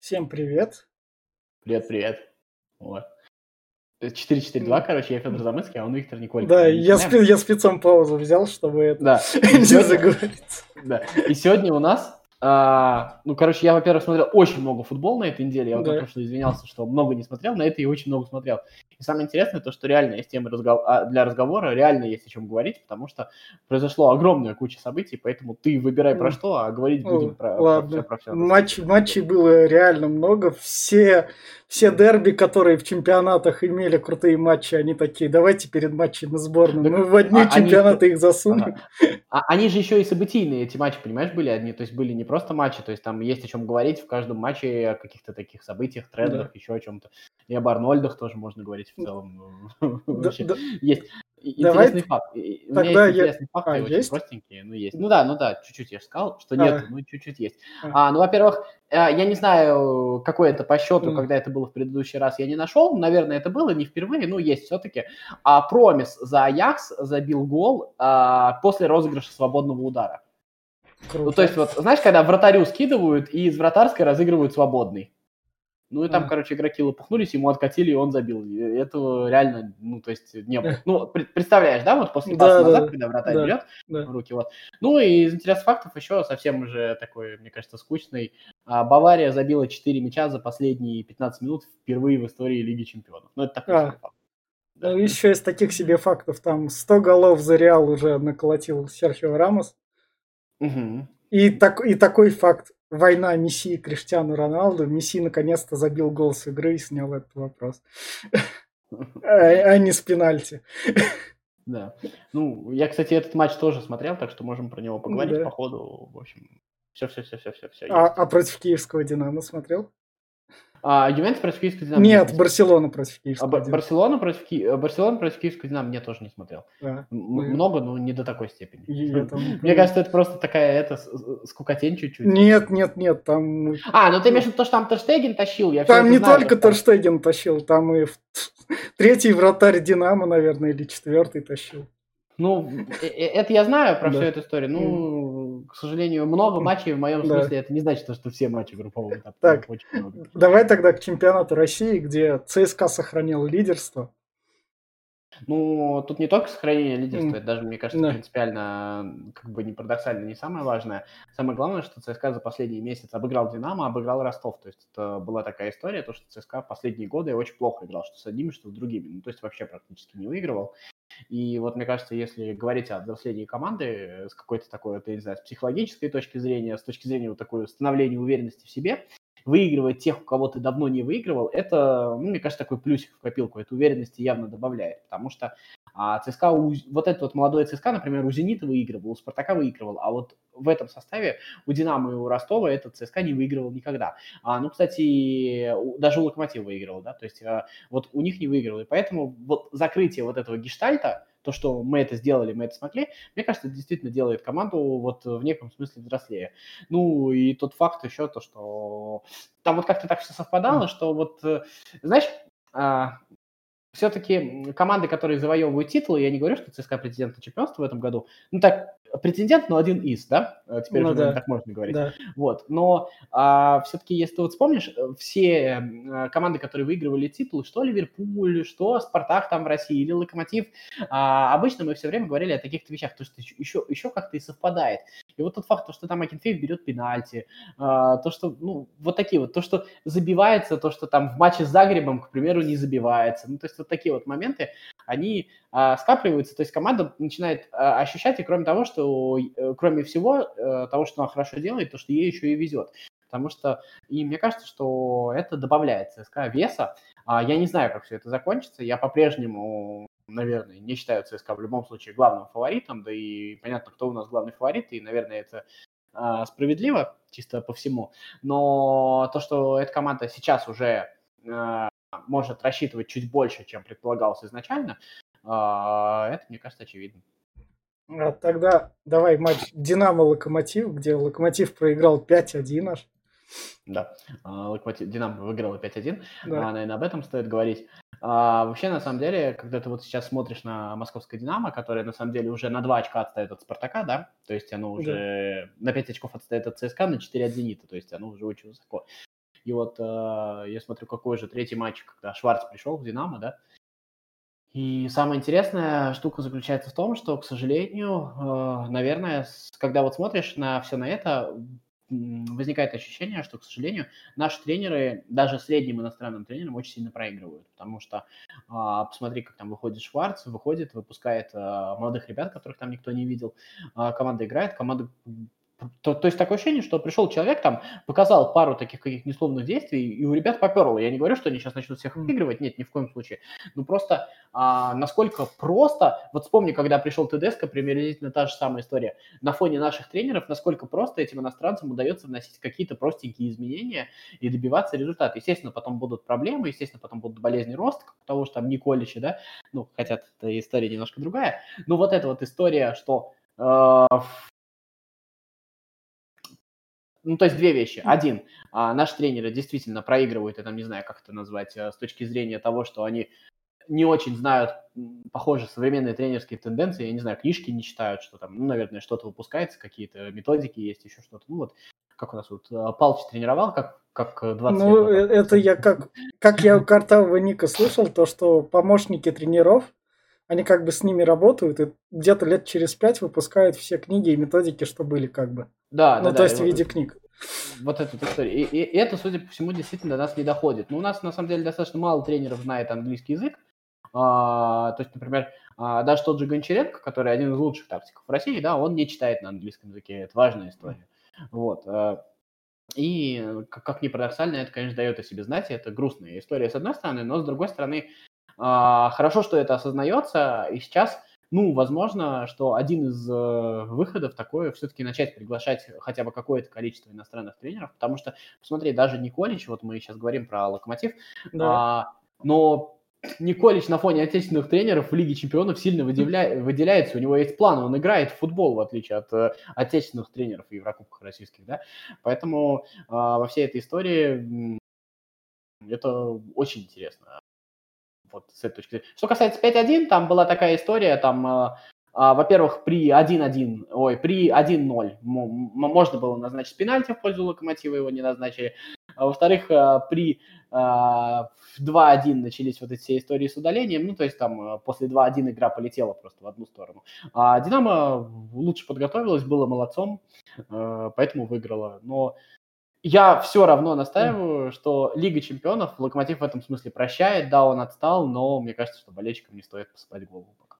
Всем привет. Привет, привет. Вот. 4-4-2, короче, я Федор Замыцкий, а он Виктор Николько. Да, я, спи- я спецом паузу взял, чтобы это Да. не Сегодня- заговориться. Да. И сегодня у нас, а, ну, короче, я, во-первых, смотрел очень много футбола на этой неделе. Я вот Да. на прошлой извинялся, что много не смотрел, на этой я очень много смотрел. И самое интересное то, что реально есть темы разгов- а, для разговора, реально есть о чем говорить, потому что произошло огромная куча событий, поэтому ты выбирай про что, а говорить Ну, будем про, ладно. про все. Про всё. Матч, матчей было реально много. Все, все дерби, которые в чемпионатах имели крутые матчи, они такие, давайте перед матчем сборной. Так, Мы в одни а они- чемпионаты их засунем. Ага. А они же еще и событийные, эти матчи, понимаешь, были одни, то есть были не просто матчи, то есть там есть о чем говорить в каждом матче, о каких-то таких событиях, трендах, еще о чем-то. И об Арнольдах тоже можно говорить в целом. Да- Есть интересный факт. У меня есть интересные факты, А, очень есть? простенькие, но есть. Ну да, ну да, чуть-чуть я же сказал, что А. нет, ну чуть-чуть есть. А. Ну, во-первых, э, я не знаю, какой это по счету, когда это было в предыдущий раз, я не нашел. Наверное, это было не впервые, но есть все-таки. А Промис за Аякс забил гол после розыгрыша свободного удара. Круто. Ну, то есть, вот, знаешь, когда вратарю скидывают и из вратарской разыгрывают свободный. Ну, и там, Мгм. короче, игроки лопухнулись, ему откатили, и он забил. И Этого реально, ну, то есть, не было. Ну, пред- представляешь, да, вот после Да, паса да, назад, когда вратарь да, берет да. в руки, вот. Ну, и из интересных фактов еще совсем уже такой, мне кажется, скучный. А, Бавария забила 4 мяча за последние 15 минут впервые в истории Лиги Чемпионов. Ну, это такой А. факт. Да. Ну, еще из таких себе фактов, там 100 голов за Реал уже наколотил Серхио Рамос. Мгм. И, так, и такой факт. Война Месси и Криштиану Роналду. Месси наконец-то забил гол с игры и снял этот вопрос. А, а не с пенальти. Да. Ну, я, кстати, этот матч тоже смотрел, так что можем про него поговорить по ходу. В общем, все, все, все, все, все, все. А, а против киевского Динамо смотрел? А Ювентус против Киевского Динамо? Нет, не Барселона против А киевского Бар- Динамо. Барселона против Ки- э, Барселона против Киевского Динамо я тоже не смотрел. Да. М- Ну, Много, но не до такой степени. и это- Мне кажется, это просто такая это скукотень чуть-чуть. Нет, нет, нет, там... А, ну ты имеешь в виду то, что там Терштеген тащил? Я Там не знаю, только Торштеген тащил, там и третий вратарь Динамо, наверное, или четвертый тащил. Ну, э- э- это я знаю про Да. всю эту историю. Ну, к сожалению, много матчей в моем Да. смысле это не значит, что все матчи группового этапа. Так. Очень много. Давай тогда к чемпионату России, где ЦСКА сохранил лидерство. Ну, тут не только сохранение лидерства, М. это даже, мне кажется, Да. принципиально, как бы не парадоксально, не самое важное. Самое главное, что ЦСКА за последний месяц обыграл Динамо, обыграл Ростов. То есть это была такая история, то, что ЦСКА в последние годы очень плохо играл, что с одними, что с другими. Ну, то есть вообще практически не выигрывал. И вот, мне кажется, если говорить о взрослении команды э, с какой-то такой, вот, я не знаю, с психологической точки зрения, с точки зрения вот такой становления уверенности в себе, выигрывать тех, у кого ты давно не выигрывал, это, ну, мне кажется, такой плюсик в копилку, это уверенности явно добавляет, потому что а ЦСКА, вот этот вот молодой ЦСКА, например, у Зенита выигрывал, у Спартака выигрывал, а вот в этом составе у Динамо и у Ростова этот ЦСКА не выигрывал никогда. А, ну, кстати, даже у Локомотива выигрывал, да, то есть а, вот у них не выигрывал, и поэтому вот закрытие вот этого гештальта, то, что мы это сделали, мы это смогли, мне кажется, это действительно делает команду вот в неком смысле взрослее. Ну, и тот факт еще, то, что там вот как-то так все совпадало, что вот, э, знаешь, а, все-таки команды, которые завоевывают титулы, я не говорю, что ЦСКА претендент на чемпионство в этом году, ну так, претендент, но один из, да, Э, теперь Ну уже, да. наверное, так можно говорить. Да. Вот, но все-таки, если ты вот вспомнишь, э, все э, команды, которые выигрывали титулы, что Ливерпуль, что Спартак там в России или Локомотив, а, обычно мы все время говорили о таких вещах, то, что еще, еще как-то и совпадает. И вот тот факт, то, что там Акинфеев берет пенальти, а, то, что, ну, вот такие вот, то, что забивается, то, что там в матче с Загребом, к примеру, не забивается. Ну, то есть вот такие вот моменты, они а, скапливаются, то есть команда начинает а, ощущать, и кроме того, что, э, кроме всего, э, того, что она хорошо делает, то, что ей еще и везет. Потому что, и мне кажется, что это добавляет ЦСКА веса. Я не знаю, как все это закончится. Я по-прежнему, наверное, не считаю ЦСКА в любом случае главным фаворитом. Да и понятно, кто у нас главный фаворит. И, наверное, это а, справедливо, чисто по всему. Но то, что эта команда сейчас уже а, может рассчитывать чуть больше, чем предполагалось изначально, а, это, мне кажется, очевидно. Тогда давай матч Динамо-Локомотив, где Локомотив проиграл 5-1 аж. Да, Локомотив, Динамо выиграла 5-1. Да. А, наверное, об этом стоит говорить. А, вообще, на самом деле, когда ты вот сейчас смотришь на московское «Динамо», которое, на самом деле, уже на 2 очка отстает от «Спартака», да, то есть оно уже да. на 5 очков отстает от ЦСКА, на 4 от «Зенита», то есть оно уже очень высоко. И вот э, я смотрю, какой же третий матч, когда Шварц пришел в «Динамо», да, и самая интересная штука заключается в том, что, к сожалению, э, наверное, когда вот смотришь на все на это, возникает ощущение, что, к сожалению, наши тренеры, даже средним иностранным тренерам, очень сильно проигрывают. Потому что а, посмотри, как там выходит Шварц, выходит, выпускает а, молодых ребят, которых там никто не видел. А, команда играет, команда то, то есть такое ощущение, что пришел человек, там, показал пару таких каких несловных действий, и у ребят поперло. Я не говорю, что они сейчас начнут всех выигрывать, нет, ни в коем случае. Ну просто а, насколько просто, вот вспомни, когда пришел ТДСК, приблизительно та же самая история. На фоне наших тренеров, насколько просто этим иностранцам удается вносить какие-то простенькие изменения и добиваться результата. Естественно, потом будут проблемы, естественно, потом будут болезни роста, того, что там Николичи, да, ну, хотя эта история немножко другая. Но вот эта вот история, что э, ну, то есть две вещи. Один, а, наши тренеры действительно проигрывают, я там не знаю, как это назвать, а, с точки зрения того, что они не очень знают, похоже, современные тренерские тенденции, я не знаю, книжки не читают, что там, ну, наверное, что-то выпускается, какие-то методики есть, еще что-то. Ну, вот, как у нас вот а, Палч тренировал, как, как 20 Ну, лет это я как, как я у Картавого Ника слышал, то, что помощники тренеров, они как бы с ними работают, и где-то лет через пять выпускают все книги и методики, что были как бы. Да, ну, да, то да, есть в виде книг. Вот эта история. И, и, и это, судя по всему, действительно до нас не доходит. Но у нас, на самом деле, достаточно мало тренеров знает английский язык. А, то есть, например, а, даже тот же Гончаренко, который один из лучших тактиков в России, да, он не читает на английском языке. Это важная история. Вот. А, и, как ни парадоксально, это, конечно, дает о себе знать. И это грустная история, с одной стороны, но, с другой стороны, а, хорошо, что это осознается. И сейчас ну, возможно, что один из э, выходов такое все-таки начать приглашать хотя бы какое-то количество иностранных тренеров, потому что, посмотри, даже Николич, вот мы сейчас говорим про Локомотив, да. а, но Николич на фоне отечественных тренеров в Лиге чемпионов сильно выделя... выделяется. У него есть план, он играет в футбол, в отличие от э, отечественных тренеров в Еврокубках российских, да. Поэтому э, во всей этой истории это очень интересно. Вот с этой точки зрения. Что касается 5-1, там была такая история, там, э, э, во-первых, при 1-1, ой, при 1-0 можно было назначить пенальти в пользу Локомотива, его не назначили. А, во-вторых, э, при э, 2-1 начались вот эти все истории с удалением, ну, то есть там э, после 2-1 игра полетела просто в одну сторону. А Динамо лучше подготовилась, было молодцом, э, поэтому выиграла. Но я все равно настаиваю, что Лига Чемпионов Локомотив в этом смысле прощает. Да, он отстал, но мне кажется, что болельщикам не стоит посыпать голову пока.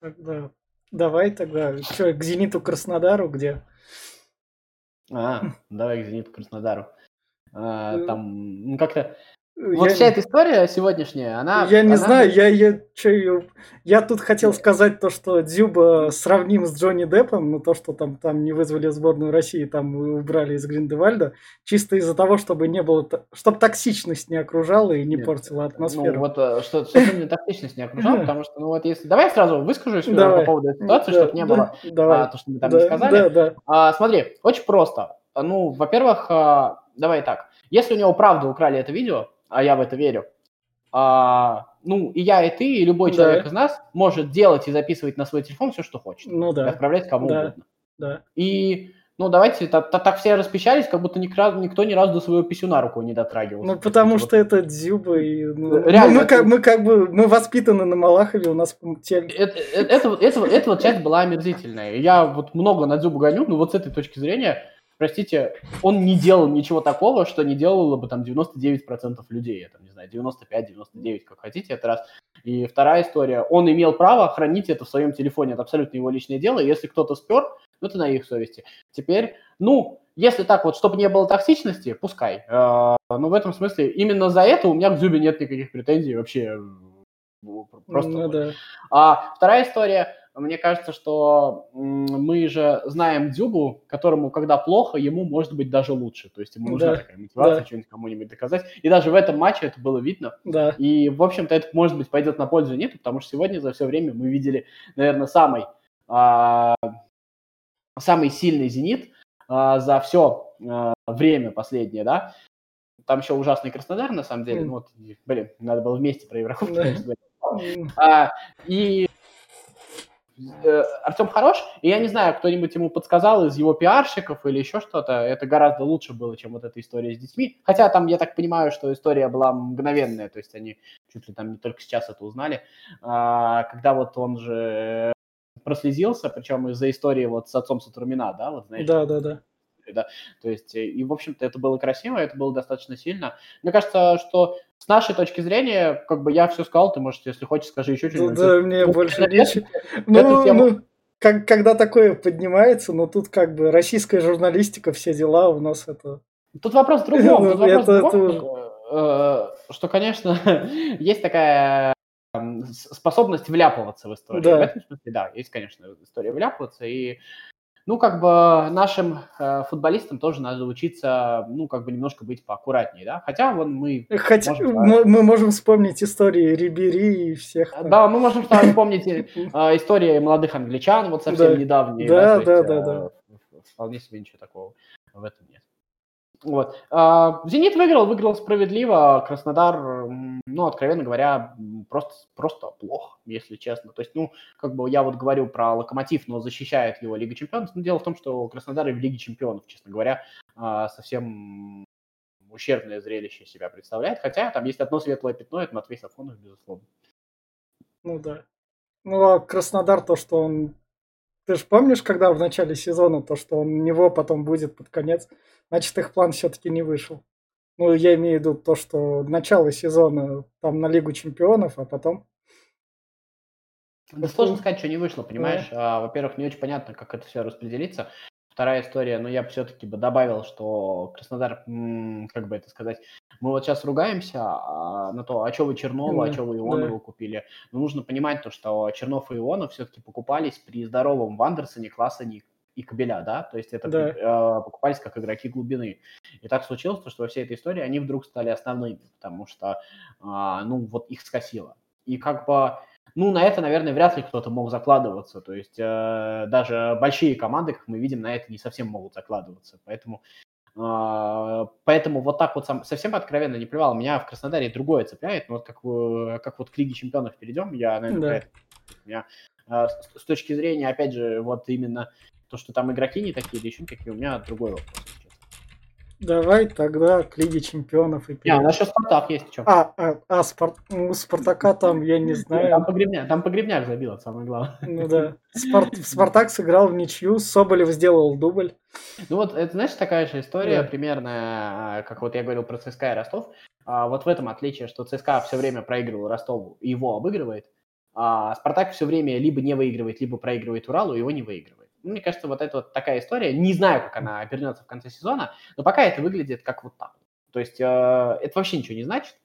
Тогда давай тогда. Что, к Зениту Краснодару где? А, давай к Зениту Краснодару. А, там, ну, как-то вот я... вся эта история сегодняшняя, она... Я не она... знаю, я, я, я, я тут хотел сказать то, что Дзюба сравним с Джонни Деппом, но то, что там, там не вызвали сборную России, там убрали из Гриндевальда, чисто из-за того, чтобы не было, чтобы токсичность не окружала и не Нет, портила атмосферу. Ну вот, э, что, что токсичность не окружала, потому что, ну вот если... Давай я сразу выскажусь э, Давай. по поводу этой ситуации, да, чтобы не было Давай. А, то, что мы там да, не сказали. Да, да. А, смотри, очень просто. Ну, во-первых, а, давай так. Если у него правда украли это видео, а я в это верю, а, ну, и я, и ты, и любой да. человек из нас может делать и записывать на свой телефон все, что хочет. Ну да. И отправлять кому да. угодно. Да. И, ну, давайте, так, так все распечались, как будто никто, ни разу до своего писюна руку не дотрагивался. Ну, потому что вот. это дзюба. И, ну, Реально. Мы, мы, как, мы как бы, мы воспитаны на Малахове, у нас... Это, это, это, это, это вот часть была омерзительная. Я вот много на дзюбу гоню, но вот с этой точки зрения простите, он не делал ничего такого, что не делало бы там 99% людей, я там не знаю, 95-99, как хотите, это раз. И вторая история, он имел право хранить это в своем телефоне, это абсолютно его личное дело, и если кто-то спер, ну это на их совести. Теперь, ну, если так вот, чтобы не было токсичности, пускай. Э, но в этом смысле именно за это у меня к Зюбе нет никаких претензий вообще. Просто. Ну, да. А вторая история, мне кажется, что мы же знаем Дзюбу, которому, когда плохо, ему может быть даже лучше. То есть ему нужна да, такая мотивация, да. что-нибудь кому-нибудь доказать. И даже в этом матче это было видно. Да. И, в общем-то, это, может быть, пойдет на пользу нет, потому что сегодня за все время мы видели, наверное, самый, а, самый сильный «Зенит» а, за все а, время последнее, да. там еще ужасный Краснодар, на самом деле. Mm. Ну, вот, блин, надо было вместе про игроков mm. а, И Артем хорош, и я не знаю, кто-нибудь ему подсказал из его пиарщиков или еще что-то, это гораздо лучше было, чем вот эта история с детьми. Хотя там, я так понимаю, что история была мгновенная, то есть они чуть ли там не только сейчас это узнали, а, когда вот он же прослезился, причем из-за истории вот с отцом Сатурмина, да, вот знаешь? Да, да, да да, то есть, э, и, в общем-то, это было красиво, это было достаточно сильно. Мне кажется, что с нашей точки зрения, как бы я все сказал, ты, можешь, если хочешь, скажи еще что-нибудь. Да, мне ну, больше речи. Ну, тему... ну, как, когда такое поднимается, но ну, тут как бы российская журналистика, все дела у нас это... Тут вопрос в другом, тут вопрос это, в другом это... что, конечно, есть такая способность вляпываться в историю. Да. В этом смысле, да, есть, конечно, история вляпываться, и ну, как бы нашим э, футболистам тоже надо учиться, ну, как бы немножко быть поаккуратнее, да. Хотя вон мы... Хотя можем, мы, мы можем вспомнить истории Рибери и всех. Там. Да, мы можем вспомнить э, истории молодых англичан, вот совсем да. недавние. Да, да, да, да. Э, вполне себе ничего такого в этом нет. Вот. А, Зенит выиграл, выиграл справедливо. Краснодар, ну, откровенно говоря, просто, просто плохо, если честно. То есть, ну, как бы я вот говорю про Локомотив, но защищает его Лига Чемпионов. Но дело в том, что Краснодар и в Лиге Чемпионов, честно говоря, а, совсем ущербное зрелище себя представляет. Хотя там есть одно светлое пятно, это Матвей Сафонов, безусловно. Ну да. Ну, а Краснодар, то, что он... Ты же помнишь, когда в начале сезона, то, что он него потом будет под конец Значит, их план все-таки не вышел. Ну, я имею в виду то, что начало сезона там на Лигу Чемпионов, а потом... Да сложно сказать, что не вышло, понимаешь? Да. А, во-первых, не очень понятно, как это все распределится. Вторая история, но я все-таки бы добавил, что Краснодар, как бы это сказать, мы вот сейчас ругаемся а, на то, а что вы Чернова, да, а что вы Ионова да. купили. Но нужно понимать то, что Чернов и Ионов все-таки покупались при здоровом Вандерсоне класса Ник и Кабеля, да, то есть это да. э, покупались как игроки глубины. И так случилось, что во всей этой истории они вдруг стали основными, потому что, э, ну, вот их скосило. И как бы, ну, на это, наверное, вряд ли кто-то мог закладываться, то есть э, даже большие команды, как мы видим, на это не совсем могут закладываться, поэтому поэтому вот так вот сам, совсем откровенно не плевал. Меня в Краснодаре другое цепляет, но вот как, как вот к Лиге Чемпионов перейдем, я, наверное, да. это, меня, с, с точки зрения, опять же, вот именно то, что там игроки не такие или еще какие, у меня другой вопрос. Давай тогда к Лиге Чемпионов и Не, у нас еще Спартак есть. Что? А, а, а Спар... у Спартака там, я не знаю. Там погребняк, там погребняк забил, это самое главное. Ну да. Спар... Спартак сыграл в ничью, Соболев сделал дубль. Ну вот, это, знаешь, такая же история да. примерно, а, как вот я говорил про ЦСКА и Ростов. А вот в этом отличие, что ЦСКА все время проигрывал Ростову и его обыгрывает, а Спартак все время либо не выигрывает, либо проигрывает Уралу, и его не выигрывает. Мне кажется, вот это вот такая история. Не знаю, как она обернется в конце сезона, но пока это выглядит как вот так. То есть э, это вообще ничего не значит.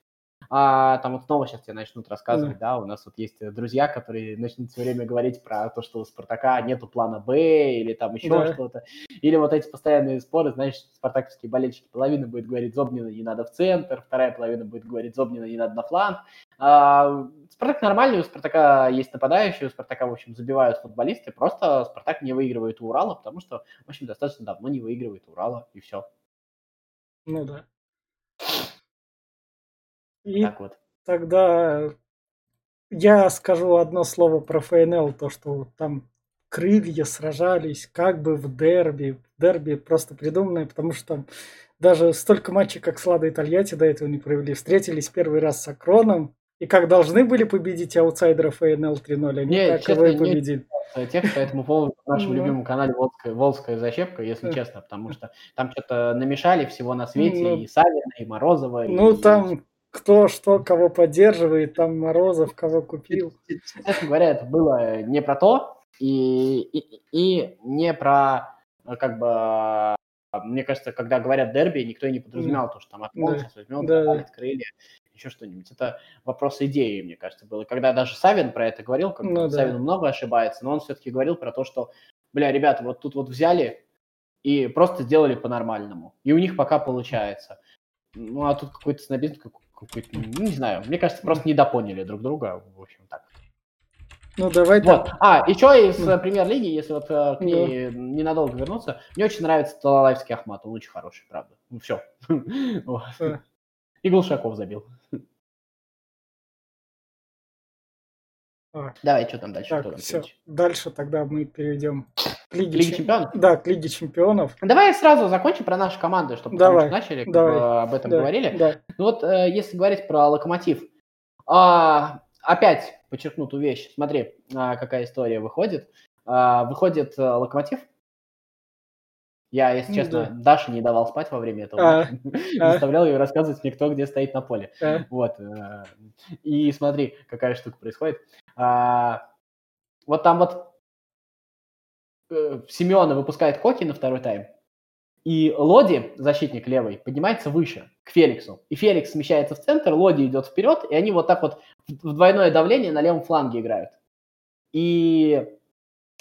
А, там вот снова сейчас тебе начнут рассказывать, mm. да, у нас вот есть друзья, которые начнут все время говорить про то, что у Спартака нету плана Б или там еще yeah. что-то. Или вот эти постоянные споры, знаешь, спартаковские болельщики, половина будет говорить Зобнина не надо в центр, вторая половина будет говорить Зобнина не надо на фланг. А, Спартак нормальный, у Спартака есть нападающие, у Спартака, в общем, забивают футболисты, просто Спартак не выигрывает у Урала, потому что, в общем, достаточно давно не выигрывает у Урала, и все. Ну да. И так вот. тогда я скажу одно слово про ФНЛ, то, что там крылья сражались как бы в дерби. Дерби просто придуманное, потому что там даже столько матчей, как Слада и Тольятти до этого не провели. Встретились первый раз с Акроном, и как должны были победить аутсайдеров ФНЛ 3-0, они Нет, так его и победили. Тех по этому поводу в нашем любимом канале Волжская, Волжская защепка, если честно, потому что там что-то намешали всего на свете, ну, и Савина, и Морозова. Ну, там кто что, кого поддерживает, там Морозов, кого купил. Честно говоря, это было не про то, и, и, и не про, как бы, мне кажется, когда говорят дерби, никто и не подразумевал то, что там Атлон да. сейчас возьмет, да. крылья еще что-нибудь. Это вопрос идеи, мне кажется, было. Когда даже Савин про это говорил, как ну, Савин да. много ошибается, но он все-таки говорил про то, что, бля, ребята, вот тут вот взяли и просто сделали по-нормальному. И у них пока получается. Ну, а тут какой-то снобизм, какой-то, ну, не знаю, мне кажется, просто недопоняли друг друга, в общем, так. Ну, давай Вот. так. А, еще из э, премьер-лиги, если вот э, к ней ненадолго вернуться, мне очень нравится Талалайский Ахмат, он очень хороший, правда. Ну, все. Да. И Глушаков забил. А, Давай, что там дальше? Так, там все. Дальше тогда мы перейдем к Лиге, Лига Чем- чемпионов? Да, к Лиге Чемпионов. Давай сразу закончим про наши команды, чтобы Давай, потому что начали, как давай, бы об этом Да, говорили. Да, Ну вот, э, если говорить про Локомотив, а, опять подчеркну ту вещь. Смотри, а, какая история выходит. А, выходит э, Локомотив. Я, если Ну честно, да. Даше не давал спать во время этого А. Заставлял ее рассказывать мне, кто где стоит на поле. Вот. э, И смотри, какая штука происходит. А, Вот там вот э, Симеона выпускает Коки на второй тайм. И Лоди, защитник левый, поднимается выше, к Феликсу. И Феликс смещается в центр, Лоди идет вперед, и они вот так вот в двойное давление на левом фланге играют. И,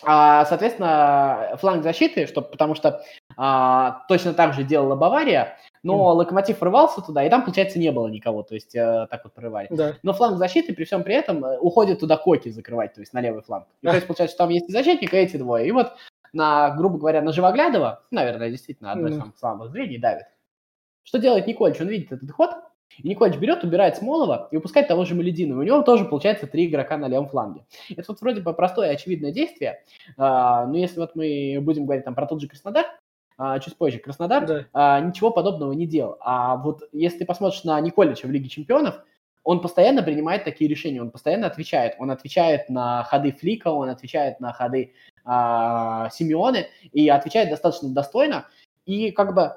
а, соответственно, фланг защиты, что, потому что а, точно так же делала Бавария, но Локомотив врывался туда, и там, получается, не было никого, то есть э, так вот прорывали. да. Но фланг защиты при всем при этом э, уходит туда Коки закрывать, то есть на левый фланг. И, то есть получается, что там есть и защитник, и эти двое. И вот на, грубо говоря, на Живоглядова, наверное, действительно одно из самых слабых зрений, давит. Что делает Никольч? Он видит этот ход, и Никольч берет, убирает Смолова и выпускает того же Малединова. У него тоже получается три игрока на левом фланге. Это вот вроде бы простое и очевидное действие, а, но если вот мы будем говорить там про тот же Краснодар, а, чуть позже, Краснодар Да. а, ничего подобного не делал. А вот если ты посмотришь на Николича в Лиге Чемпионов, он постоянно принимает такие решения, он постоянно отвечает. Он отвечает на ходы Флика, он отвечает на ходы а, Симеоны и отвечает достаточно достойно. И как бы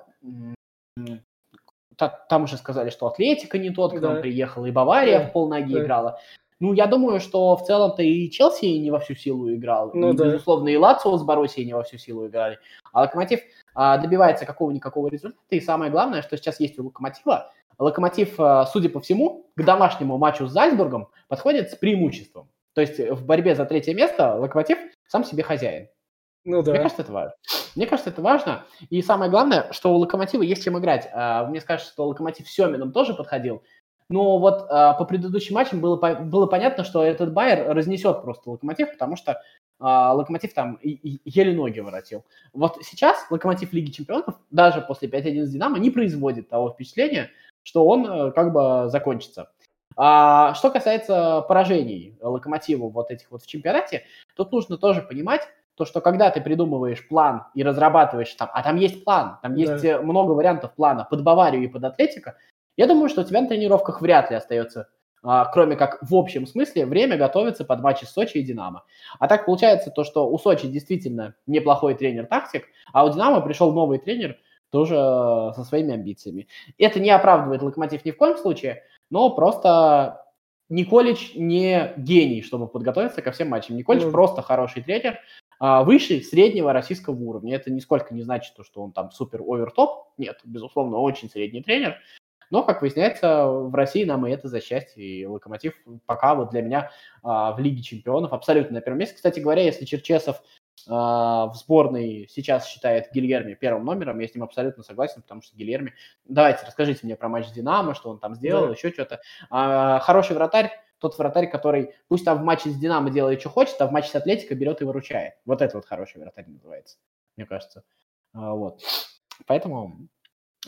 там уже сказали, что Атлетика не тот, к нам Да. приехал, и Бавария Да. в полноги Да. играла. Ну, я думаю, что в целом-то и Челси не во всю силу играл, Ну и, да. безусловно, и Лацио с Боруссией не во всю силу играли. А Локомотив а, добивается какого-никакого результата, и самое главное, что сейчас есть у Локомотива, Локомотив, а, судя по всему, к домашнему матчу с Зальцбургом подходит с преимуществом. То есть в борьбе за третье место Локомотив сам себе хозяин. Ну Мне да. кажется, это важно. Мне кажется, это важно. И самое главное, что у Локомотива есть чем играть. А, Мне кажется, что Локомотив с Семиным тоже подходил. Но вот а, по предыдущим матчам было, было понятно, что этот Байер разнесет просто Локомотив, потому что а, Локомотив там и- и еле ноги воротил. Вот сейчас Локомотив Лиги Чемпионов, даже после 5-1 с Динамо, не производит того впечатления, что он э, как бы закончится. А, что касается поражений Локомотиву вот этих вот в чемпионате, тут нужно тоже понимать, то, что когда ты придумываешь план и разрабатываешь там, а там есть план, там Да. есть э, много вариантов плана под Баварию и под Атлетико, я думаю, что у тебя на тренировках вряд ли остается, а, кроме как в общем смысле, время готовиться под матчи с Сочи и Динамо. А так получается то, что у Сочи действительно неплохой тренер-тактик, а у Динамо пришел новый тренер тоже э, со своими амбициями. Это не оправдывает Локомотив ни в коем случае, но просто Николич не гений, чтобы подготовиться ко всем матчам. Николич Ну. просто хороший тренер, а, выше среднего российского уровня. Это нисколько не значит, то, что он там супер овертоп. Нет, безусловно, очень средний тренер. Но, как выясняется, в России нам и это за счастье. И Локомотив пока вот для меня а, в Лиге чемпионов абсолютно на первом месте. Кстати говоря, если Черчесов а, в сборной сейчас считает Гильерми первым номером, я с ним абсолютно согласен, потому что Гильерми... Давайте, расскажите мне про матч с Динамо, что он там сделал, Да. еще что-то. А, хороший вратарь, тот вратарь, который пусть там в матче с Динамо делает, что хочет, а в матче с Атлетико берет и выручает. Вот это вот хороший вратарь называется, мне кажется. А, вот. Поэтому,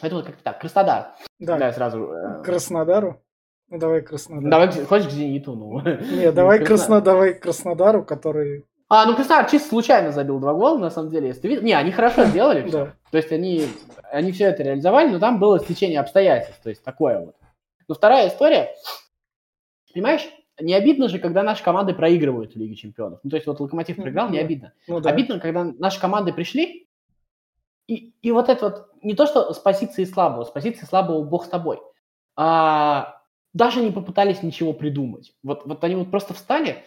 поэтому как-то так. Краснодар. Да. Да, сразу. э, Краснодару. Ну давай к Краснодару. Давай, хочешь к Зениту? Ну. Не, давай Краснодар. Красно, давай Краснодару, который. А, ну Краснодар чисто случайно забил два гола, на самом деле, если ты видишь. Не, они хорошо сделали всё. Да. То есть они, они все это реализовали, но там было стечение обстоятельств, то есть такое вот. Но вторая история, понимаешь, не обидно же, когда наши команды проигрывают в Лиге Чемпионов. Ну, то есть вот Локомотив Ну, проиграл, не да. обидно. Ну да. Обидно, когда наши команды пришли, и, и вот это вот, не то что с позиции слабого, с позиции слабого бог с тобой, а даже не попытались ничего придумать. Вот, вот они вот просто встали,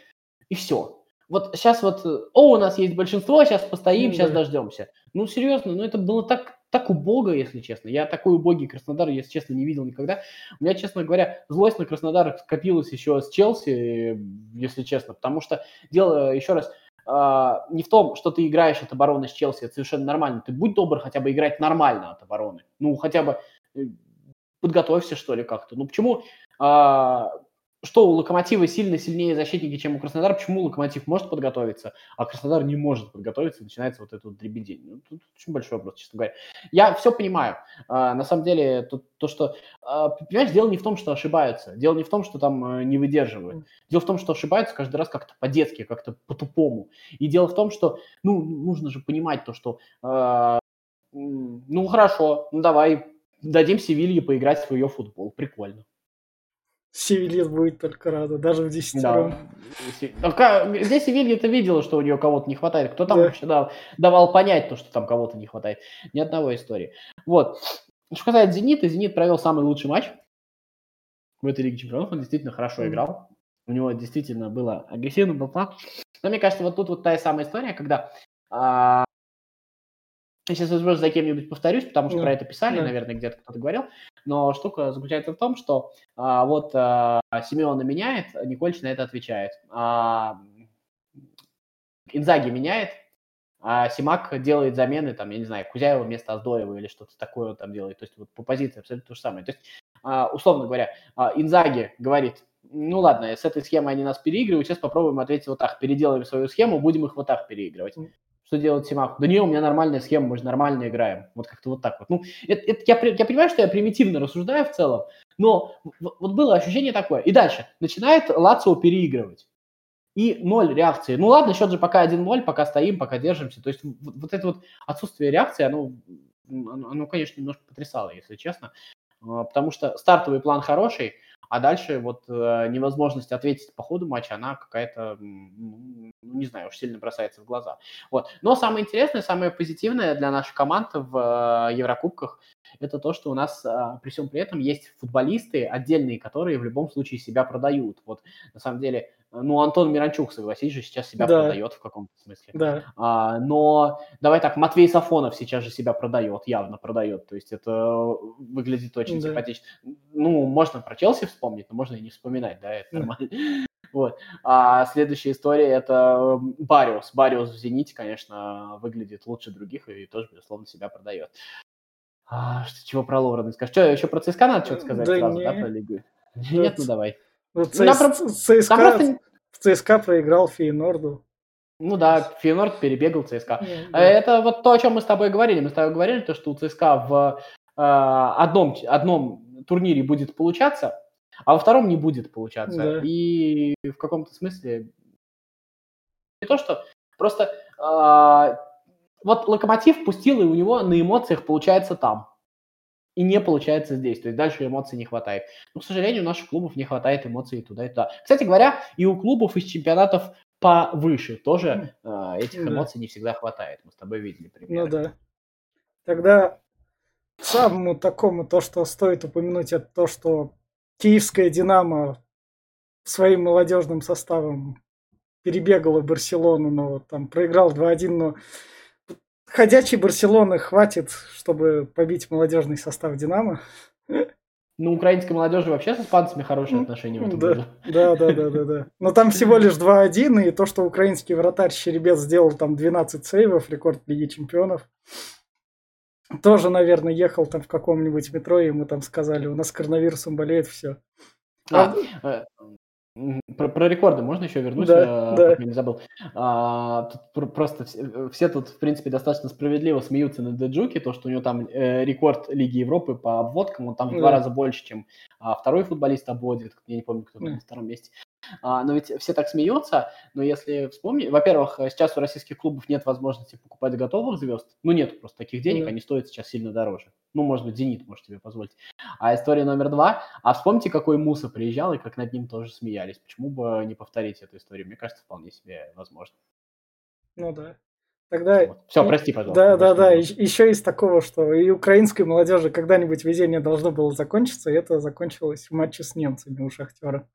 и все. Вот сейчас вот, э, о, у нас есть большинство, сейчас постоим, Ну сейчас да. дождемся. Ну, серьезно, ну это было так, так убого, если честно. Я такой убогий Краснодар, если честно, не видел никогда. У меня, честно говоря, злость на Краснодар скопилась еще с Челси, э, если честно, потому что дело, еще раз, не в том, что ты играешь от обороны с Челси, это совершенно нормально. Ты будь добр хотя бы играть нормально от обороны. Ну, хотя бы э, подготовься, что ли, как-то. Ну, почему а, что у Локомотива сильно сильнее защитники, чем у Краснодара, почему Локомотив может подготовиться, а Краснодар не может подготовиться, начинается вот этот вот дребедень. Ну, тут очень большой вопрос, честно говоря. Я все понимаю. А, на самом деле, то, то что... А, понимаешь, дело не в том, что ошибаются, дело не в том, что там а, не выдерживают. Дело в том, что ошибаются каждый раз как-то по-детски, как-то по-тупому. И дело в том, что, ну, нужно же понимать то, что, а, ну, хорошо, ну, давай дадим Севилье поиграть в ее футбол, прикольно. Севилья будет только рада, даже в десятером. Да. Где Севилья-то видела, что у нее кого-то не хватает? Кто там да. вообще дал, давал понять то, что там кого-то не хватает? Ни одного истории. Вот. Что касается Зенита, Зенит провел самый лучший матч в этой Лиге Чемпионов. Он действительно хорошо mm. играл. У него действительно было агрессивно, был план. Но мне кажется, вот тут вот та самая история, когда а, Сейчас, возможно, за кем-нибудь повторюсь, потому что yeah. про это писали, yeah. наверное, где-то кто-то говорил. Но штука заключается в том, что а, вот а, Симеона меняет, Никольч на это отвечает. А, Инзаги меняет, а Симак делает замены, там, я не знаю, Кузяева вместо Аздоева или что-то такое он там делает. То есть вот по позиции абсолютно то же самое. То есть, а, условно говоря, а, Инзаги говорит, ну ладно, с этой схемой они нас переигрывают, сейчас попробуем ответить вот так, переделаем свою схему, будем их вот так переигрывать что делать Симак? Да не, у меня нормальная схема, мы же нормально играем. Вот как-то вот так вот. Ну, это, это, я, я понимаю, что я примитивно рассуждаю в целом, но вот было ощущение такое. И дальше. Начинает Лацио переигрывать. И ноль реакции. Ну ладно, счет же пока 1-0, пока стоим, пока держимся. То есть вот, вот это вот отсутствие реакции, оно, оно, оно, конечно, немножко потрясало, если честно. А, потому что стартовый план хороший, а дальше вот э, невозможность ответить по ходу матча, она какая-то, ну, не знаю, уж сильно бросается в глаза. Вот. Но самое интересное, самое позитивное для нашей команды в э, Еврокубках это то, что у нас э, при всем при этом есть футболисты отдельные, которые в любом случае себя продают. Вот на самом деле ну, Антон Миранчук, согласись же, сейчас себя да. продает в каком-то смысле. Да. А, но давай так, Матвей Сафонов сейчас же себя продает, явно продает. То есть это выглядит очень да. симпатично. Ну, можно про Челси вспомнить, но можно и не вспоминать, да, это да. нормально. Вот. А следующая история это Бариус. Бариус в Зените, конечно, выглядит лучше других и тоже, безусловно, себя продает. А, что, чего про Лорена скажешь? Что, еще про ЦСКА надо что-то сказать да сразу, не... да, про Лигу? Нет, ну давай. Ну, ЦС... ЦСКА, просто... ЦСКА проиграл Фейнорду. Ну да, Фейнорд перебегал ЦСКА. Yeah, да. Это вот то, о чем мы с тобой говорили. Мы с тобой говорили, то, что у ЦСКА в э, одном, одном турнире будет получаться, а во втором не будет получаться. Да. И в каком-то смысле не то, что просто э, вот Локомотив пустил, и у него на эмоциях получается там и не получается здесь. То есть дальше эмоций не хватает. Но, к сожалению, у наших клубов не хватает эмоций и туда, и туда. Кстати говоря, и у клубов из чемпионатов повыше тоже э, этих эмоций не всегда хватает. Мы с тобой видели примеры. Ну да. Тогда самому такому, то, что стоит упомянуть, это то, что киевская «Динамо» своим молодежным составом перебегала Барселону, но вот там проиграл 2-1, но ходячей Барселоны хватит, чтобы побить молодежный состав Динамо. Ну, украинской молодежи вообще с испанцами хорошие отношения да. Да, да, да, да, да. Но там всего лишь 2-1, и то, что украинский вратарь Щеребец сделал там 12 сейвов, рекорд Лиги Чемпионов. Тоже, наверное, ехал там в каком-нибудь метро, и ему там сказали, у нас коронавирусом болеет все. А, а, про, про рекорды можно еще вернуть? Да, да. Я не забыл. А, тут просто все, все тут, в принципе, достаточно справедливо смеются на Деджуке, то, что у него там э, рекорд Лиги Европы по обводкам, он там в да. два раза больше, чем а, второй футболист обводит. Я не помню, кто да. на втором месте. А, но ведь все так смеются, но если вспомнить, во-первых, сейчас у российских клубов нет возможности покупать готовых звезд, ну нет просто таких денег, mm они стоят сейчас сильно дороже. Ну, может быть, Зенит может себе позволить. А история номер два, а вспомните, какой Муса приезжал и как над ним тоже смеялись. Почему бы не повторить эту историю? Мне кажется, вполне себе возможно. Ну да. Тогда... Вот. Все, прости, пожалуйста. Да, да, да. Еще из такого, что и украинской молодежи когда-нибудь везение должно было закончиться, и это закончилось в матче с немцами у Шахтера.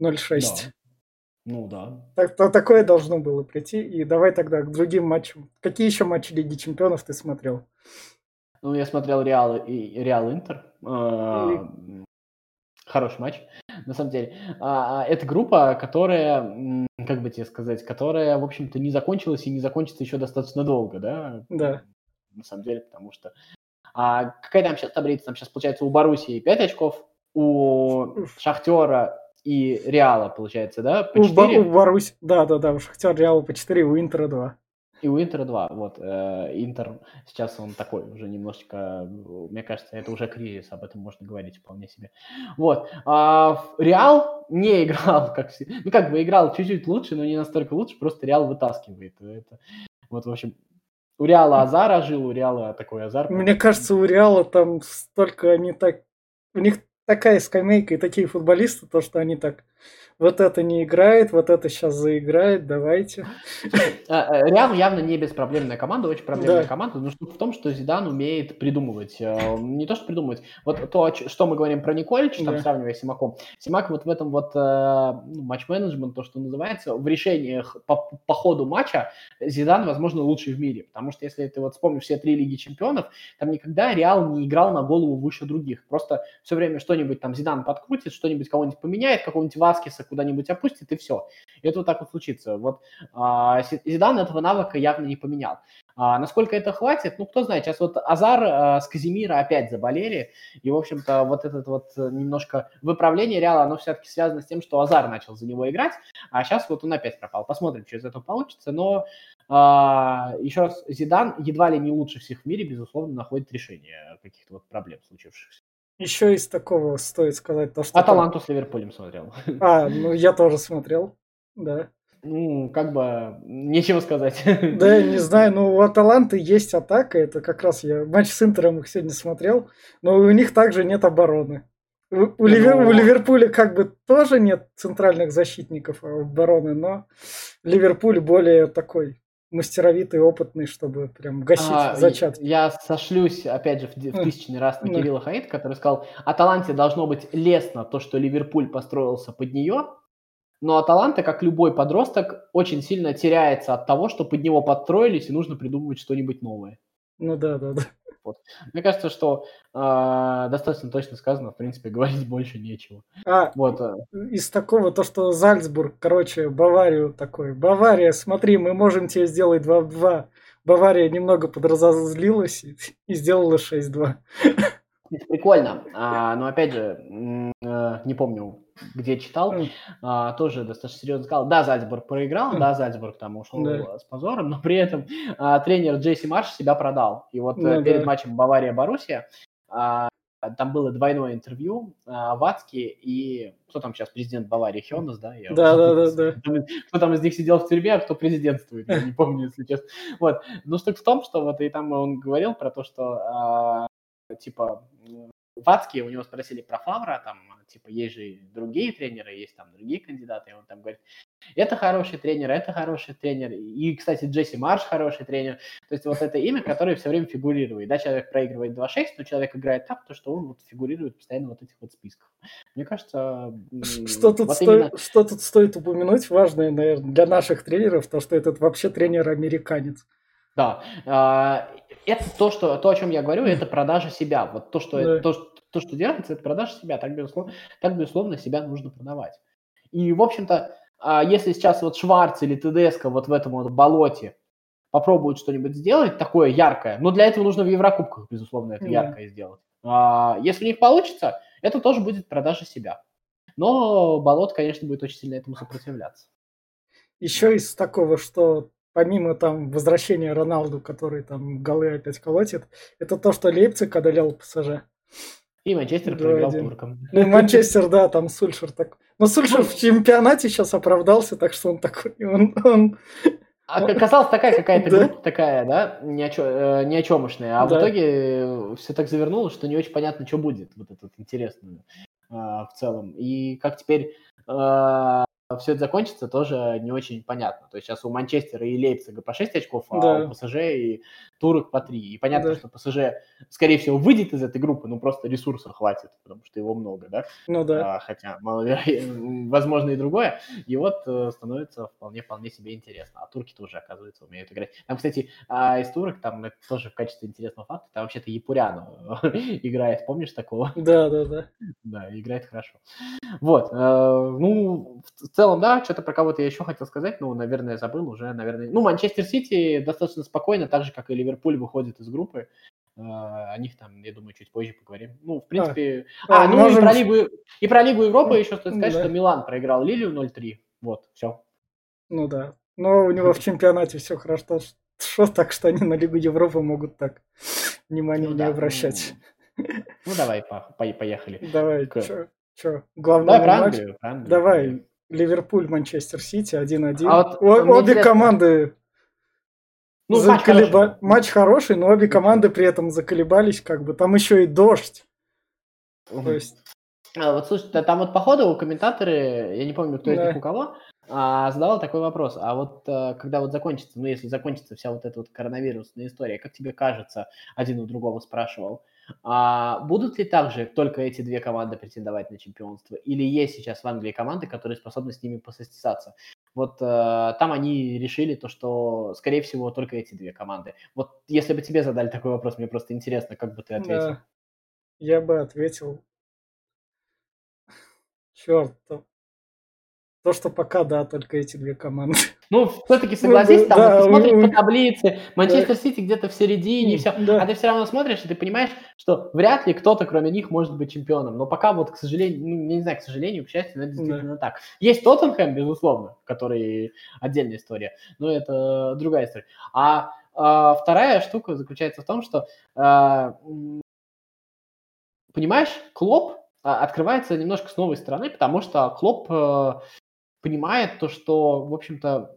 0-6. Да. Ну да. Так, то, такое должно было прийти. И давай тогда к другим матчам. Какие еще матчи Лиги Чемпионов ты смотрел? Ну, я смотрел Реал и Реал Интер. А, хороший матч, на самом деле. А, а, это группа, которая, как бы тебе сказать, которая, в общем-то, не закончилась и не закончится еще достаточно долго, да? Да. На самом деле, потому что... А какая там сейчас таблица? Там сейчас, получается, у Боруссии 5 очков, у Шахтера и Реала, получается, да? По у, 4. У Барусь, да-да-да, у Шахтер Реала по 4, у Интера 2. И у Интера 2, вот, э, Интер сейчас он такой уже немножечко, мне кажется, это уже кризис, об этом можно говорить вполне себе. Вот, а Реал не играл, как ну как бы играл чуть-чуть лучше, но не настолько лучше, просто Реал вытаскивает. Это, вот, в общем, у Реала Азара жил, у Реала такой Азар. Мне кажется, у Реала там столько они так... У них такая скамейка и такие футболисты, то, что они так вот это не играет, вот это сейчас заиграет, давайте. А, э, Реал явно не беспроблемная команда, очень проблемная да. команда, но штука в том, что Зидан умеет придумывать. Э, не то, что придумывать, вот то, что мы говорим про Николич, там, да. сравнивая с Симаком. Симак вот в этом вот э, ну, матч-менеджмент, то, что называется, в решениях по, по ходу матча Зидан, возможно, лучший в мире, потому что если ты вот вспомнишь все три Лиги Чемпионов, там никогда Реал не играл на голову выше других. Просто все время что-нибудь там Зидан подкрутит, что-нибудь кого-нибудь поменяет, какого-нибудь Васкиса куда-нибудь опустит, и все. И это вот так вот случится. Вот а, Зидан этого навыка явно не поменял. А, насколько это хватит, ну, кто знает. Сейчас вот Азар а, с Казимира опять заболели, и, в общем-то, вот это вот немножко выправление Реала, оно все-таки связано с тем, что Азар начал за него играть, а сейчас вот он опять пропал. Посмотрим, что из этого получится, но а, еще раз, Зидан едва ли не лучше всех в мире, безусловно, находит решение каких-то вот проблем случившихся. Еще из такого стоит сказать то, что... Аталанту с Ливерпулем смотрел. А, ну я тоже смотрел, да. Ну, как бы, нечего сказать. Да, я не знаю, но у Аталанты есть атака, это как раз я матч с Интером их сегодня смотрел, но у них также нет обороны. У, у, Ливер, у Ливерпуля как бы тоже нет центральных защитников обороны, но Ливерпуль более такой мастеровитый, опытный, чтобы прям гасить а, зачатки. Я сошлюсь, опять же, в, в тысячный раз на Кирилла Хаид, который сказал, Аталанте должно быть лестно то, что Ливерпуль построился под нее, но Аталанта, как любой подросток, очень сильно теряется от того, что под него подстроились, и нужно придумывать что-нибудь новое. Ну да, да, да. Вот. Мне кажется, что э, достаточно точно сказано, в принципе, говорить больше нечего. А, вот. Э. из такого, то, что Зальцбург, короче, Баварию такой. Бавария, смотри, мы можем тебе сделать 2 в 2. Бавария немного подразозлилась и, и сделала 6-2. Прикольно. А, но опять же, э, не помню, где читал, а, тоже достаточно серьезно сказал, да, Зальцбург проиграл, да, Зальцбург там ушел да. с позором, но при этом а, тренер Джейси Марш себя продал. И вот ну, перед да. матчем Бавария-Боруссия а, там было двойное интервью а, Вацки и кто там сейчас президент Баварии, Хионас, да? Я да, да, да, да. Кто там из них сидел в тюрьме, а кто президентствует, я не помню, если честно. Вот. Но суть в том, что вот и там он говорил про то, что а, типа Вацки, у него спросили про Фавра, там, типа, есть же другие тренеры, есть там другие кандидаты, и он там говорит, это хороший тренер, это хороший тренер, и, кстати, Джесси Марш хороший тренер, то есть вот это имя, которое все время фигурирует, да, человек проигрывает 2-6, но человек играет так, то что он вот фигурирует постоянно вот этих вот списках. Мне кажется... Что тут, вот сто... именно... что тут стоит упомянуть, важное, наверное, для наших тренеров, то, что этот вообще тренер-американец. Да, а, это то, что, то, о чем я говорю, это продажа себя. Вот то, что, да. то, то, что делается, это продажа себя. Так безусловно, так, безусловно, себя нужно продавать. И, в общем-то, а, если сейчас вот Шварц или ТДСК вот в этом вот болоте попробуют что-нибудь сделать такое яркое, но для этого нужно в Еврокубках, безусловно, это yeah. яркое сделать. А, если у них получится, это тоже будет продажа себя. Но болот, конечно, будет очень сильно этому сопротивляться. Еще из такого, что помимо там возвращения Роналду, который там голы опять колотит, это то, что Лейпциг одолел ПСЖ. И Манчестер проиграл туркам. Ну, Манчестер, да, там Сульшер так. Но Сульшер в чемпионате сейчас оправдался, так что он такой, он, он... А казалось такая какая-то да. группа такая, да, ни о, чё, э, ни о чемошная, а да. в итоге все так завернулось, что не очень понятно, что будет, вот это вот интересно э, в целом. И как теперь э, все это закончится, тоже не очень понятно. То есть сейчас у Манчестера и Лейпцига по 6 очков, а да. у ПСЖ и Турок по 3. И понятно, да. что ПСЖ, скорее всего, выйдет из этой группы, ну просто ресурсов хватит, потому что его много, да? Ну да. А, хотя, возможно, и другое. И вот э, становится вполне-вполне себе интересно. А турки тоже, оказывается, умеют играть. Там, кстати, а из турок, там это тоже в качестве интересного факта, там вообще-то Япуряну играет, помнишь такого? Да, да, да. Да, играет хорошо. Вот, э, ну, в целом, да, что-то про кого-то я еще хотел сказать, ну, наверное, забыл уже, наверное. Ну, Манчестер Сити достаточно спокойно, так же, как и Ливерпуль Ливерпуль выходит из группы. О них там, я думаю, чуть позже поговорим. Ну, в принципе... А, а ну можем... и, про Лигу, и про Лигу Европы еще стоит сказать, да. что Милан проиграл Лилию 0-3. Вот, все. Ну да. Но у него в чемпионате все хорошо. Что так, что они на Лигу Европы могут так внимание ну, не да. обращать. Ну давай, поехали. Давай, К... чё, главный Давай матч? Англию, Англию. Давай, Ливерпуль, Манчестер Сити 1-1. А вот, О, обе команды ну, заколеба... матч, хороший. матч хороший, но обе команды при этом заколебались, как бы. Там еще и дождь. Угу. То есть... А, вот слушай, там вот походу комментаторы, я не помню, кто да. из них у кого, а, задавал такой вопрос. А вот а, когда вот закончится, ну если закончится вся вот эта вот коронавирусная история, как тебе кажется, один у другого спрашивал, а будут ли также только эти две команды претендовать на чемпионство? Или есть сейчас в Англии команды, которые способны с ними посостязаться? Вот э, там они решили то, что, скорее всего, только эти две команды. Вот если бы тебе задали такой вопрос, мне просто интересно, как бы ты ответил. Да, я бы ответил. Черт, то, что пока, да, только эти две команды. Ну, все-таки ну согласись, там, да, посмотришь ну, по таблице, Манчестер Сити где-то в середине, все. Да. А ты все равно смотришь, и ты понимаешь, что вряд ли кто-то, кроме них, может быть чемпионом. Но пока вот, к сожалению, ну, не знаю, к сожалению, к счастью, но это действительно да. так. Есть Тоттенхэм, безусловно, который отдельная история, но это другая история. А, а вторая штука заключается в том, что, а, понимаешь, Клоп а, открывается немножко с новой стороны, потому что Клоп э, понимает то, что, в общем-то,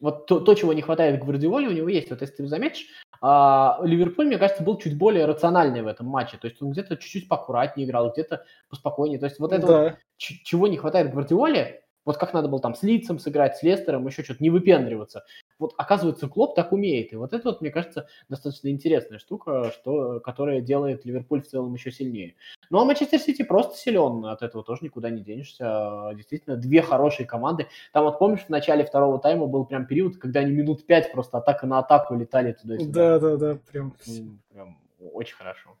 вот то, то, чего не хватает Гвардиоле, у него есть. Вот если ты заметишь, а, Ливерпуль, мне кажется, был чуть более рациональный в этом матче. То есть он где-то чуть-чуть поаккуратнее играл, где-то поспокойнее. То есть вот это да. вот, чего не хватает Гвардиоле, вот как надо было там с Лицем сыграть, с Лестером, еще что-то, не выпендриваться. Вот оказывается, Клоп так умеет. И вот это вот, мне кажется, достаточно интересная штука, что, которая делает Ливерпуль в целом еще сильнее. Ну а Манчестер Сити просто силен, от этого тоже никуда не денешься. Действительно, две хорошие команды. Там вот помнишь, в начале второго тайма был прям период, когда они минут пять просто атака на атаку летали туда-сюда. Да, да, да, прям. Прям очень хорошо.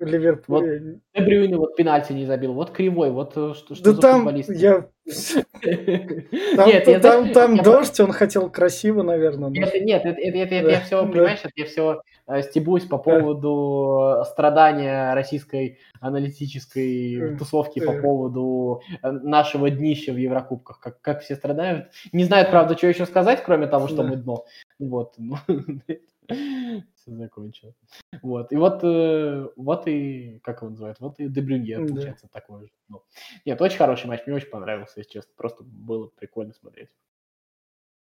Э, Ливерпуль. Вот Дебрюйне вот пенальти не забил, вот кривой, вот э, что, что да за там футболист. Я... Там, нет, я, там, знаешь, там я... дождь, он хотел красиво, наверное. Но... Это, нет, это, это, это, это я все, понимаешь, это я все э, стебусь по поводу страдания российской аналитической тусовки по поводу э, нашего днища в Еврокубках. Как, как все страдают. Не знают, правда, что еще сказать, кроме того, что мы дно. Вот. Все закончил. Вот. И вот, э, вот и, как его называют, вот и Дебрюнье, да. получается, такой же. Ну, нет, очень хороший матч, мне очень понравился, если честно. Просто было прикольно смотреть.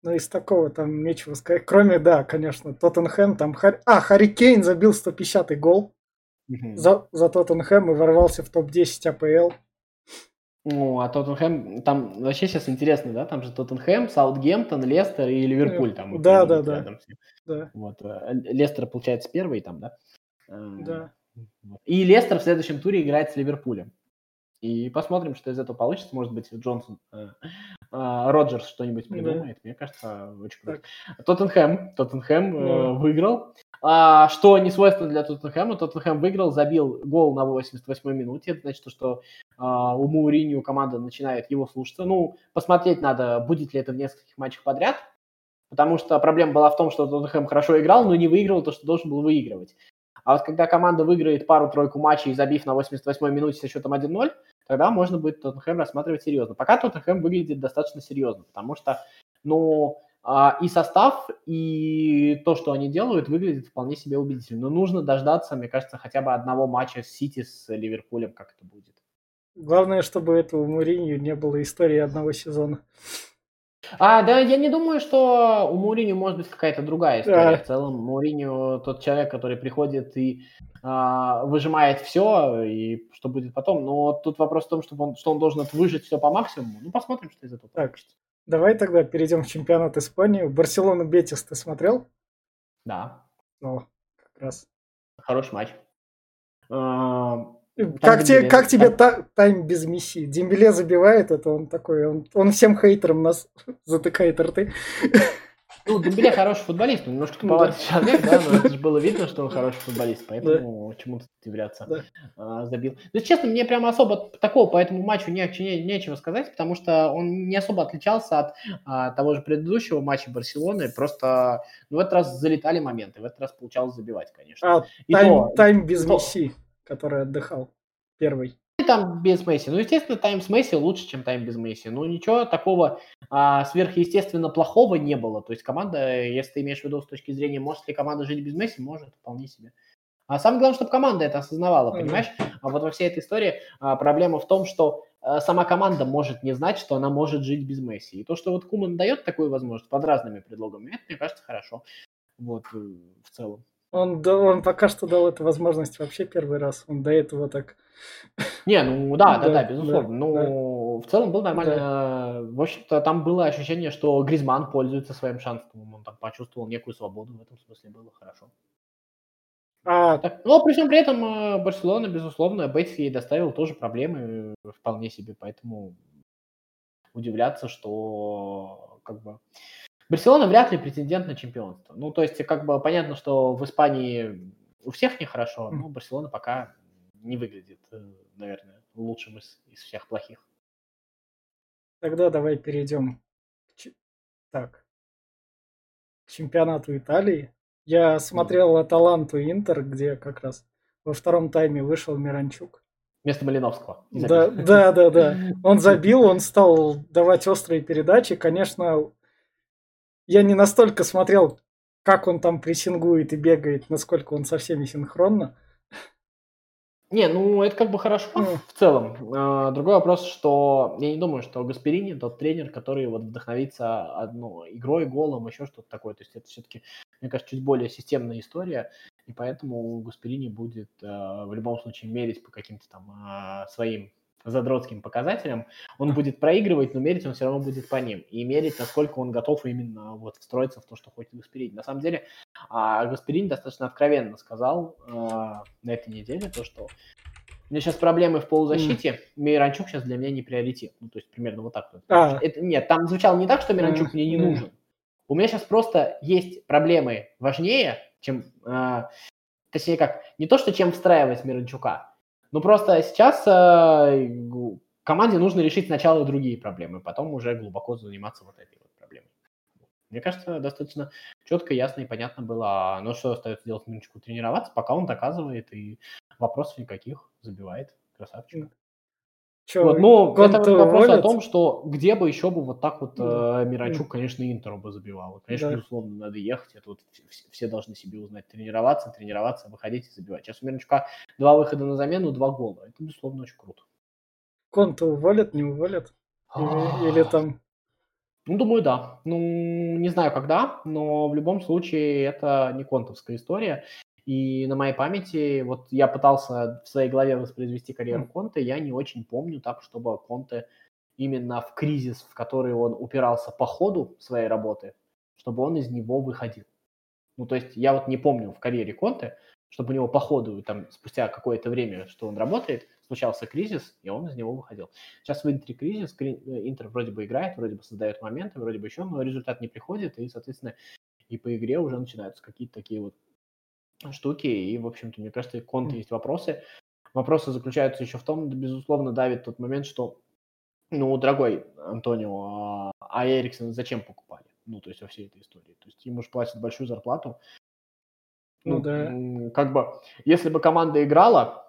Ну, из такого там нечего сказать. Кроме, да, конечно, Тоттенхэм, там... Хар... А, Харри Кейн забил 150-й гол угу. за, за Тоттенхэм и ворвался в топ-10 АПЛ. Ну, а Тоттенхэм, там вообще сейчас интересно, да, там же Тоттенхэм, Саутгемптон, Лестер и Ливерпуль там. Да, да, да. да. Вот. Э, Лестер, получается, первый там, да? Э, да. И Лестер в следующем туре играет с Ливерпулем. И посмотрим, что из этого получится. Может быть, Джонсон, э, э, Роджерс что-нибудь придумает. Да. Мне кажется, очень круто. Так. Тоттенхэм, Тоттенхэм э, выиграл. А, что не свойственно для Тоттенхэма. Тоттенхэм выиграл, забил гол на 88-й минуте. Это значит, что а, у Мауриньо команда начинает его слушаться. Ну, посмотреть надо, будет ли это в нескольких матчах подряд. Потому что проблема была в том, что Тоттенхэм хорошо играл, но не выигрывал то, что должен был выигрывать. А вот когда команда выиграет пару-тройку матчей, забив на 88-й минуте со счетом 1-0, тогда можно будет Тоттенхэм рассматривать серьезно. Пока Тоттенхэм выглядит достаточно серьезно, потому что, ну, и состав, и то, что они делают, выглядит вполне себе убедительно. Но нужно дождаться, мне кажется, хотя бы одного матча с Сити, с Ливерпулем, как это будет. Главное, чтобы этого Муринью не было истории одного сезона. А, да, я не думаю, что у Муриню может быть какая-то другая история. Да. В целом, Муриню тот человек, который приходит и а, выжимает все, и что будет потом. Но тут вопрос в том, что он, что он должен выжить все по максимуму. Ну, посмотрим, что из этого так, получится. Давай тогда перейдем в чемпионат Испании. Барселона Бетис ты смотрел? Да. Ну, как раз. Хороший матч. А, как, тебе, как тебе та, тайм без Месси? Дембеле забивает, это он такой, он, он всем хейтерам нас затыкает рты. Ну, Дембеле хороший футболист, он немножко туповатый да. человек, да, но это же было видно, что он хороший футболист, поэтому да. чему тут удивляться, да. а, забил. Ну, честно, мне прямо особо такого по этому матчу не, не, нечего сказать, потому что он не особо отличался от а, того же предыдущего матча Барселоны, просто ну, в этот раз залетали моменты, в этот раз получалось забивать, конечно. А, И тайм, то, тайм без то... Месси, который отдыхал первый там без Месси. Ну, естественно, тайм с Месси лучше, чем тайм без Месси. Ну, ничего такого а, сверхъестественно плохого не было. То есть команда, если ты имеешь в виду с точки зрения, может ли команда жить без Месси, может, вполне себе. А самое главное, чтобы команда это осознавала, понимаешь? А вот во всей этой истории а, проблема в том, что а, сама команда может не знать, что она может жить без Месси. И то, что вот Куман дает такую возможность под разными предлогами, это, мне кажется, хорошо. Вот, э, в целом. Он, он пока что дал эту возможность вообще первый раз. Он до этого так... Не, ну да, да, да, безусловно. Да, ну, да. в целом был нормально. Да. В общем-то, там было ощущение, что Гризман пользуется своим шансом. Он там почувствовал некую свободу. В этом смысле было хорошо. А... Так, но при всем при этом э, Барселона, безусловно, Бейтс ей доставил тоже проблемы вполне себе, поэтому удивляться, что как бы Барселона вряд ли претендент на чемпионство. Ну, то есть, как бы понятно, что в Испании у всех нехорошо, но Барселона пока не выглядит, э, наверное, лучшим из, из всех плохих. Тогда давай перейдем к, так, к чемпионату Италии. Я смотрел Аталанту Интер, где как раз во втором тайме вышел Миранчук. Вместо Малиновского. Да, да, да, да. Он забил, он стал давать острые передачи. Конечно, я не настолько смотрел, как он там прессингует и бегает, насколько он со всеми синхронно. Не, ну это как бы хорошо mm. в целом. А, другой вопрос, что я не думаю, что Гасперини тот тренер, который вот вдохновится ну, игрой, голом, еще что-то такое. То есть это все-таки, мне кажется, чуть более системная история, и поэтому Гасперини будет э, в любом случае мерить по каким-то там э, своим задротским показателям, он будет проигрывать, но мерить он все равно будет по ним. И мерить, насколько он готов именно вот встроиться в то, что хочет Гасперини. На самом деле, а, Гасперини достаточно откровенно сказал а, на этой неделе то, что у меня сейчас проблемы в полузащите, mm. Миранчук сейчас для меня не приоритет. Ну, то есть примерно вот так. Вот. А. Это, нет, там звучало не так, что Миранчук mm. мне не нужен. У меня сейчас просто есть проблемы важнее, чем... А, точнее как, не то, что чем встраивать Миранчука, ну, просто сейчас э, команде нужно решить сначала другие проблемы, потом уже глубоко заниматься вот этой вот проблемой. Мне кажется, достаточно четко, ясно и понятно было. Но что остается делать Минчику? Тренироваться, пока он доказывает, и вопросов никаких забивает. Красавчик. Че, вот, ну, это вопрос о том, что где бы еще бы вот так вот э, Миранчук, конечно, Интеру бы забивал. Конечно, да. безусловно, надо ехать. Это вот все, должны себе узнать. Тренироваться, тренироваться, выходить и забивать. Сейчас у Миранчука два выхода на замену, два гола. Это, безусловно, очень круто. Конта уволят, не уволят? Или, или там... Ну, думаю, да. Ну, не знаю, когда, но в любом случае это не контовская история. И на моей памяти, вот я пытался в своей голове воспроизвести карьеру Конте, я не очень помню так, чтобы Конте именно в кризис, в который он упирался по ходу своей работы, чтобы он из него выходил. Ну, то есть я вот не помню в карьере Конте, чтобы у него по ходу, там, спустя какое-то время, что он работает, случался кризис, и он из него выходил. Сейчас в Интере кризис, э, Интер вроде бы играет, вроде бы создает моменты, вроде бы еще, но результат не приходит, и, соответственно, и по игре уже начинаются какие-то такие вот штуки, и, в общем-то, мне кажется, у Конта есть вопросы. Вопросы заключаются еще в том, безусловно, давит тот момент, что, ну, дорогой Антонио, а, а Эриксон зачем покупали? Ну, то есть во всей этой истории. То есть ему же платят большую зарплату. Ну, ну да. Как бы, если бы команда играла,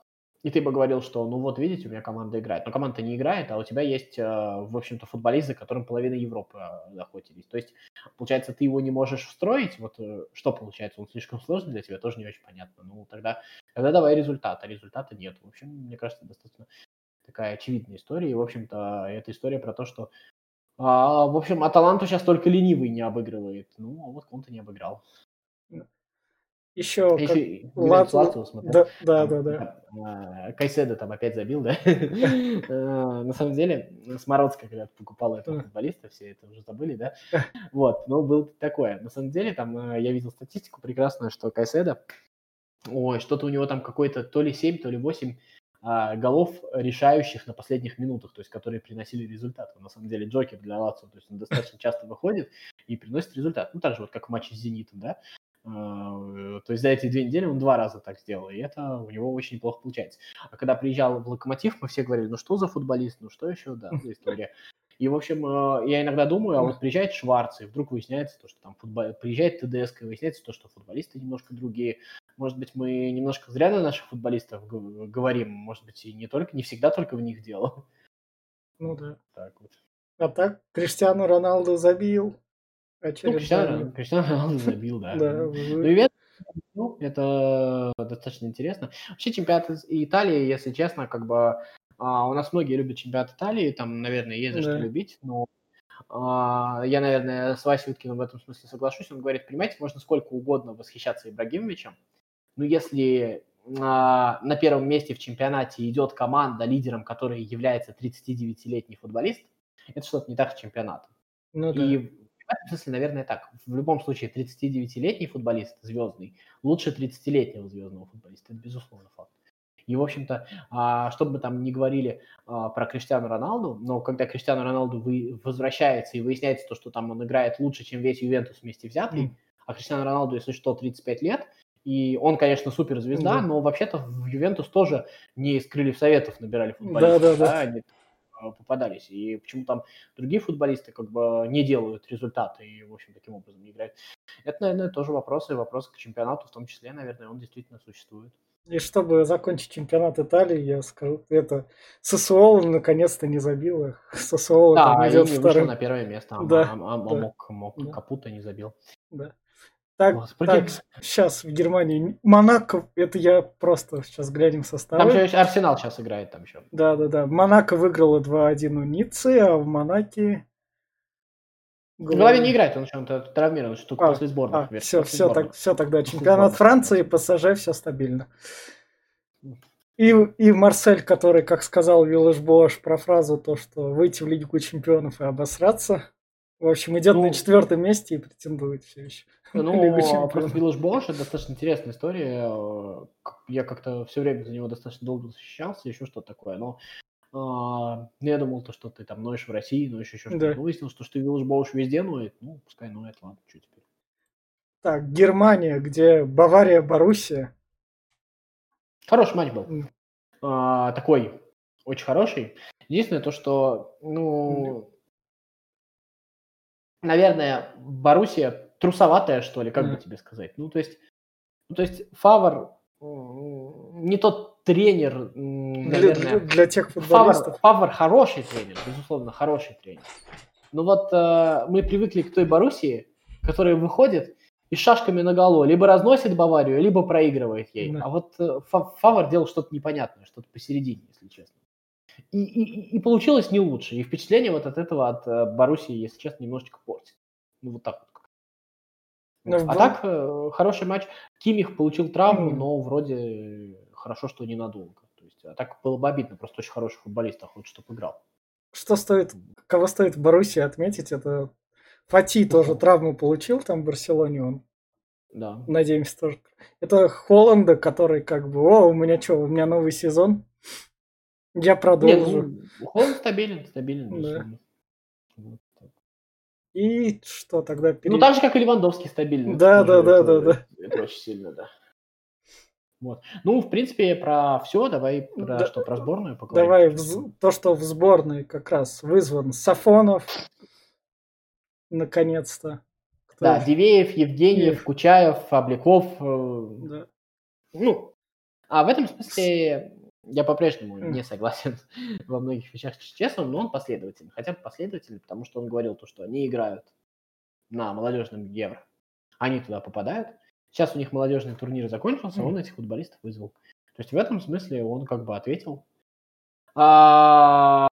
и ты бы говорил, что, ну вот, видите, у меня команда играет. Но команда не играет, а у тебя есть, э, в общем-то, футболист, за которым половина Европы э, охотились. То есть, получается, ты его не можешь встроить. Вот э, что получается? Он слишком сложный для тебя, тоже не очень понятно. Ну, тогда, тогда давай результат, а результата нет. В общем, мне кажется, достаточно такая очевидная история. И, в общем-то, эта история про то, что а, в общем, Аталанту сейчас только ленивый не обыгрывает. Ну, а вот он-то не обыграл. Еще Еще Лат... Да, да, да, да. А, Кайседо там опять забил, да? А, на самом деле, Смородская, когда покупала этого футболиста, все это уже забыли, да? Вот, но был такое. На самом деле, там а, я видел статистику прекрасную, что Кайседо, ой, что-то у него там какой-то то ли 7, то ли 8 а, голов, решающих на последних минутах, то есть которые приносили результат. На самом деле Джокер для Лацио, то есть он достаточно часто выходит и приносит результат. Ну, так же вот как в матче с Зенитом, да. А, то есть за эти две недели он два раза так сделал, и это у него очень плохо получается. А когда приезжал в Локомотив, мы все говорили, ну что за футболист, ну что еще, да, за история. И, в общем, э, я иногда думаю, а вот приезжает Шварц, и вдруг выясняется то, что там футбол... приезжает ТДСК, и выясняется то, что футболисты немножко другие. Может быть, мы немножко зря на наших футболистов говорим, может быть, и не только, не всегда только в них дело. Ну да. Так вот. А так, Криштиану Роналду забил. Ну, Криштиану, Криштиану Роналду забил, да. да ну, и ну, это достаточно интересно. Вообще чемпионат Италии, если честно, как бы а, у нас многие любят чемпионат Италии, там, наверное, есть за да. что любить, но а, я, наверное, с Васей Уткиным в этом смысле соглашусь. Он говорит, понимаете, можно сколько угодно восхищаться Ибрагимовичем, но если а, на первом месте в чемпионате идет команда, лидером которой является 39-летний футболист, это что-то не так с чемпионатом. Ну, да. И в этом смысле, наверное, так. В любом случае, 39-летний футболист звездный лучше 30-летнего звездного футболиста. Это безусловно факт. И, в общем-то, а, что бы там ни говорили а, про Криштиану Роналду, но когда Криштиану Роналду вы, возвращается и выясняется то, что там он играет лучше, чем весь Ювентус вместе взятый, mm. а Криштиану Роналду, если что, 35 лет, и он, конечно, суперзвезда, mm. но вообще-то в Ювентус тоже не из крыльев советов набирали футболистов, да, да, да. Да, они попадались. И почему там другие футболисты как бы не делают результаты и, в общем, таким образом не играют. Это, наверное, тоже вопросы, вопросы к чемпионату в том числе, наверное, он действительно существует. И чтобы закончить чемпионат Италии, я скажу, это Сосуоло наконец-то не забил их. Сосуоло да, там идет вторым. на первое место, а, да, а, а да. мог, мог да. Капута не забил. Да. Так, так, сейчас в Германии. Монако, это я просто сейчас глянем состав. Там еще Арсенал сейчас играет там еще. Да, да, да. Монако выиграла 2-1 у Ниццы, а в Монаке в голове не играет, он чем-то травмирован, что а, после сборных. А, все, все, так, все тогда. Чемпионат Франции, ПСЖ, все стабильно. И, и Марсель, который, как сказал Виллаж Бош про фразу, то, что выйти в Лигу чемпионов и обосраться. В общем, идет ну, на четвертом месте и претендует все еще. Ну, просто Виллаж Бош это достаточно интересная история. Я как-то все время за него достаточно долго защищался, еще что-то такое. Но ну, я думал, то, что ты там ноешь в России, ноешь еще что-то. Да. Ну, выяснилось, что, что Виллаж Боуш везде ноет. Ну, пускай ноет, ладно, что теперь. Так, Германия, где Бавария, Боруссия. Хороший матч был. Mm. А, такой, очень хороший. Единственное то, что, ну. Наверное, Боруссия трусоватая, что ли, как mm. бы тебе сказать. Ну, то есть, ну, то есть Фавор не тот тренер, наверное. Для, для тех футболистов. Фавор, Фавор хороший тренер, безусловно, хороший тренер. Но вот э, мы привыкли к той Боруссии, которая выходит и шашками на голову либо разносит Баварию, либо проигрывает ей. Да. А вот э, Фавор делал что-то непонятное, что-то посередине, если честно. И, и, и получилось не лучше. И впечатление вот от этого от э, Боруссии, если честно, немножечко портит. Ну вот так вот. Ну, а так, э, хороший матч. Кимих получил травму, mm. но вроде хорошо, что ненадолго. То есть, а так было бы обидно, просто очень хороший футболист, а хочет, чтобы играл. Что стоит, кого стоит Боруссии отметить, это Фати тоже травму получил там в Барселоне, он да. Надеемся тоже. Это Холланда, который как бы, о, у меня что, у меня новый сезон. Я продолжу. Нет, ну, Холланд стабилен, стабилен. Да. Вот. И что тогда? Перед... Ну, так же, как и Левандовский стабильный. Да, да, да, да, да. Это очень сильно, да. Вот. Ну, в принципе, про все. Давай про да, что, про сборную поговорим. Давай в, то, что в сборной как раз вызван Сафонов. Наконец-то. Кто да, Дивеев, Евгеньев, Дивеев. Кучаев, Обликов. Э, да. Ну, а в этом смысле я по-прежнему не согласен во многих вещах с Чесом, но он последовательный. Хотя бы последовательный, потому что он говорил то, что они играют на молодежном Евро. Они туда попадают. Сейчас у них молодежный турнир закончился, он этих футболистов вызвал. То есть в этом смысле он как бы ответил. А,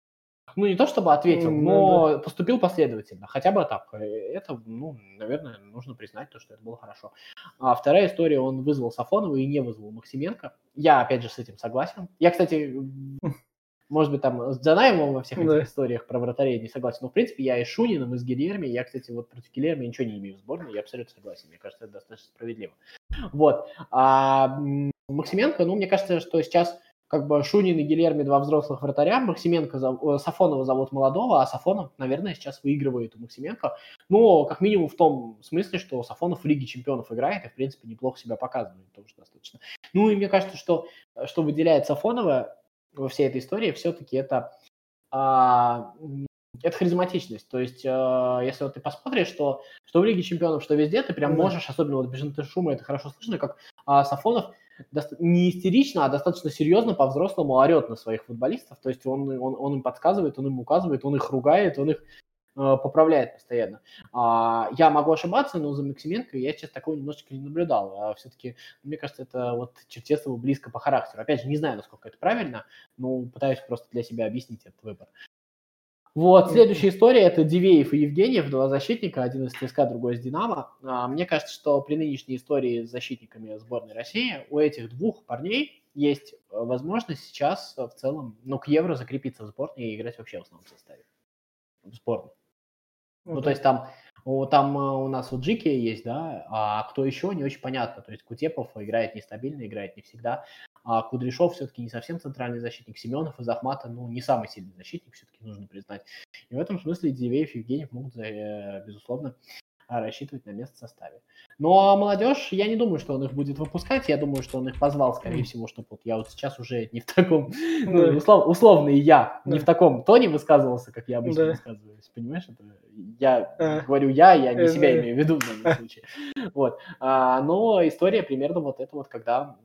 ну, не то чтобы ответил, но да. поступил последовательно. Хотя бы так. Это, ну, наверное, нужно признать то, что это было хорошо. А вторая история, он вызвал Сафонова и не вызвал Максименко. Я, опять же, с этим согласен. Я, кстати, может быть, там с Джанаевым во всех этих да. историях про вратарей не согласен. Но, в принципе, я и Шуниным, и с Гильерми. Я, кстати, вот против Гильерми ничего не имею в сборной. Я абсолютно согласен. Мне кажется, это достаточно справедливо. Вот. А Максименко, ну, мне кажется, что сейчас как бы Шунин и Гильерми два взрослых вратаря, Максименко, зов... Сафонова зовут молодого, а Сафонов, наверное, сейчас выигрывает у Максименко. Но как минимум в том смысле, что Сафонов в Лиге чемпионов играет и, в принципе, неплохо себя показывает тоже достаточно. Ну и мне кажется, что что выделяет Сафонова во всей этой истории, все-таки это а, это харизматичность. То есть, э, если вот ты посмотришь, что, что в Лиге Чемпионов, что везде, ты прям можешь, особенно вот без шума, это хорошо слышно, как а, Сафонов не истерично, а достаточно серьезно по-взрослому орет на своих футболистов. То есть он, он, он им подсказывает, он им указывает, он их ругает, он их э, поправляет постоянно. А, я могу ошибаться, но за Максименко я сейчас такого немножечко не наблюдал. А все-таки, мне кажется, это вот Черчесову близко по характеру. Опять же, не знаю, насколько это правильно, но пытаюсь просто для себя объяснить этот выбор. Вот, следующая история – это Дивеев и Евгеньев, два защитника, один из ЦСКА, другой из Динамо. А, мне кажется, что при нынешней истории с защитниками сборной России у этих двух парней есть э, возможность сейчас в целом, ну, к Евро закрепиться в сборной и играть вообще в основном составе. В сборной. Ну, то есть там, там э, у нас вот Джики есть, да, а кто еще, не очень понятно. То есть Кутепов играет нестабильно, играет не всегда. А Кудряшов все-таки не совсем центральный защитник. Семенов из Ахмата, ну, не самый сильный защитник, все-таки нужно признать. И в этом смысле Дивеев и Евгеньев могут, э, безусловно, рассчитывать на место в составе. Ну, а молодежь, я не думаю, что он их будет выпускать. Я думаю, что он их позвал, скорее всего, чтобы вот я вот сейчас уже не в таком, ну, услов, условный я, не в таком тоне высказывался, как я обычно высказываюсь. Понимаешь, это я говорю я, я не себя имею в виду в данном случае. Вот. А, но история примерно вот это вот, когда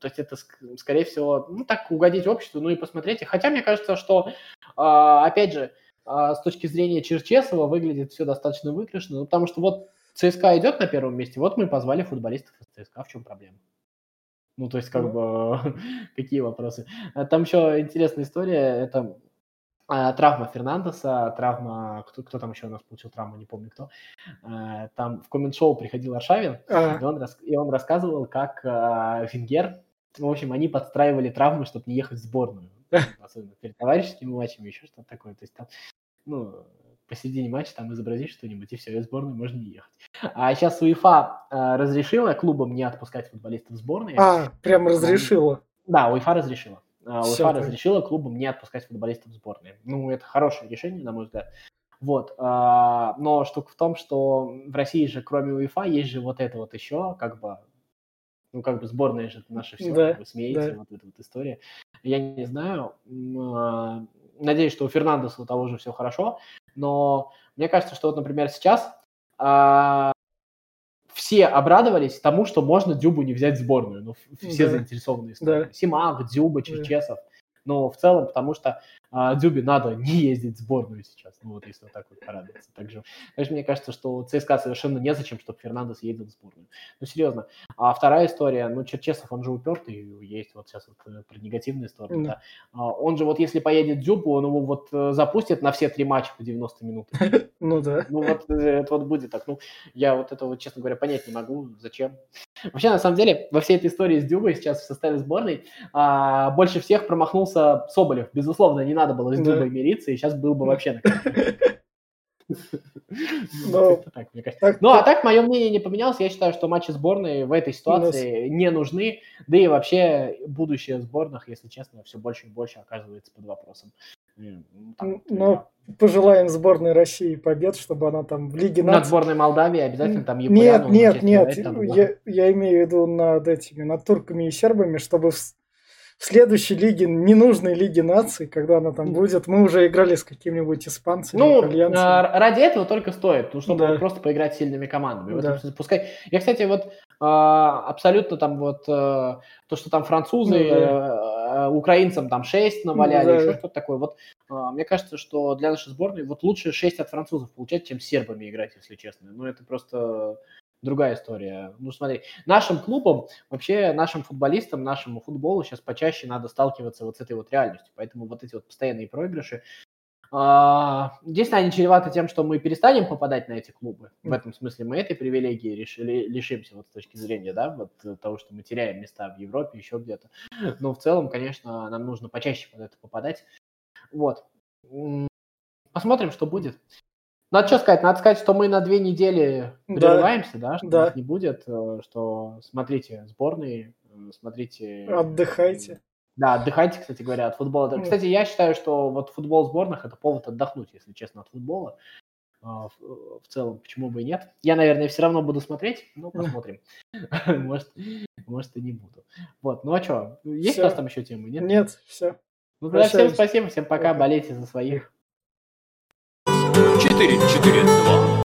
то есть это, скорее всего, ну, так угодить обществу, ну и посмотрите. Хотя мне кажется, что, а, опять же, а, с точки зрения Черчесова выглядит все достаточно выигрышно, ну, потому что вот ЦСКА идет на первом месте, вот мы позвали футболистов из ЦСКА, в чем проблема? Ну, то есть, как ну. бы, какие вопросы? А там еще интересная история, это травма Фернандеса, травма, кто, кто там еще у нас получил травму, не помню кто. Там в коммент-шоу приходил Аршавин, и, он, и он рассказывал, как Венгер в общем, они подстраивали травмы, чтобы не ехать в сборную. Особенно перед товарищескими матчами, еще что-то такое. То есть там, ну, посередине матча там изобразить что-нибудь, и все, и в сборную можно не ехать. А сейчас УЕФА э, разрешила клубам не отпускать футболистов в сборные. А, прям разрешила? Да, УЕФА разрешила. А, УЕФА разрешила клубам не отпускать футболистов в сборные. Ну, это хорошее решение, на мой взгляд. Вот. А, но штука в том, что в России же, кроме УЕФА, есть же вот это вот еще, как бы, ну, как бы сборная же наша все, да, вы смеете, да. вот эта вот история. Я не знаю, а, надеюсь, что у Фернандеса у того же все хорошо, но мне кажется, что вот, например, сейчас а, все обрадовались тому, что можно Дюбу не взять в сборную, ну, все да. заинтересованные. Да. Симак, Дюба, Черчесов. Да. Но в целом, потому что а Дюбе надо не ездить в сборную сейчас, ну вот если вот так вот порадоваться. Также, конечно, мне кажется, что ЦСКА совершенно незачем, чтобы Фернандес ездил в сборную. Ну, серьезно. А вторая история, ну, Черчесов, он же упертый, есть вот сейчас вот э, про негативные стороны, mm. да. А он же вот если поедет Дюбу, он его вот э, запустит на все три матча по 90 минут. Ну да. Ну вот э, это вот будет так. Ну, я вот это вот, честно говоря, понять не могу, зачем. Вообще, на самом деле, во всей этой истории с Дюбой сейчас в составе сборной а, больше всех промахнулся Соболев. Безусловно, не надо было с Дюбой да. мириться, и сейчас был бы вообще на ну, ну, а так, мое мнение не поменялось. Я считаю, что матчи сборной в этой ситуации не нужны. Да и вообще будущее сборных, если честно, все больше и больше оказывается под вопросом. Ну, ну пожелаем сборной России побед, чтобы она там в Лиге наций... Над сборной Молдавии обязательно там Нет, нет, нет, я, я имею в виду над этими, над турками и сербами, чтобы в в следующей лиге, ненужной лиге наций, когда она там будет, мы уже играли с какими-нибудь испанцами, ну, итальянцами. А, ради этого только стоит, ну, чтобы да. просто поиграть с сильными командами. Да. Этом, пускай... Я, кстати, вот а, абсолютно там вот а, то, что там французы, ну, да. э, украинцам там 6 наваляли, ну, да. еще что-то такое. Вот мне кажется, что для нашей сборной вот лучше 6 от французов получать, чем с сербами играть, если честно. Ну, это просто другая история. Ну, смотри, нашим клубам, вообще нашим футболистам, нашему футболу сейчас почаще надо сталкиваться вот с этой вот реальностью. Поэтому вот эти вот постоянные проигрыши, а, Единственное, они чреваты тем, что мы перестанем попадать на эти клубы. В этом смысле мы этой привилегии решили, лишимся вот с точки зрения, да, вот того, что мы теряем места в Европе, еще где-то. Но в целом, конечно, нам нужно почаще под это попадать. Вот. Посмотрим, что будет. Надо что сказать? Надо сказать, что мы на две недели прерываемся, да, да что да. не будет, э, что смотрите сборные, э, смотрите... Отдыхайте. Да, отдыхайте, кстати говоря, от футбола. Ну. Кстати, я считаю, что вот футбол сборных – это повод отдохнуть, если честно, от футбола. В целом, почему бы и нет. Я, наверное, все равно буду смотреть, но посмотрим. Может, может и не буду. Вот, ну а что, есть у нас там еще темы, нет? Нет, все. Ну тогда всем спасибо, всем Пока. болейте за своих. 4-4-2.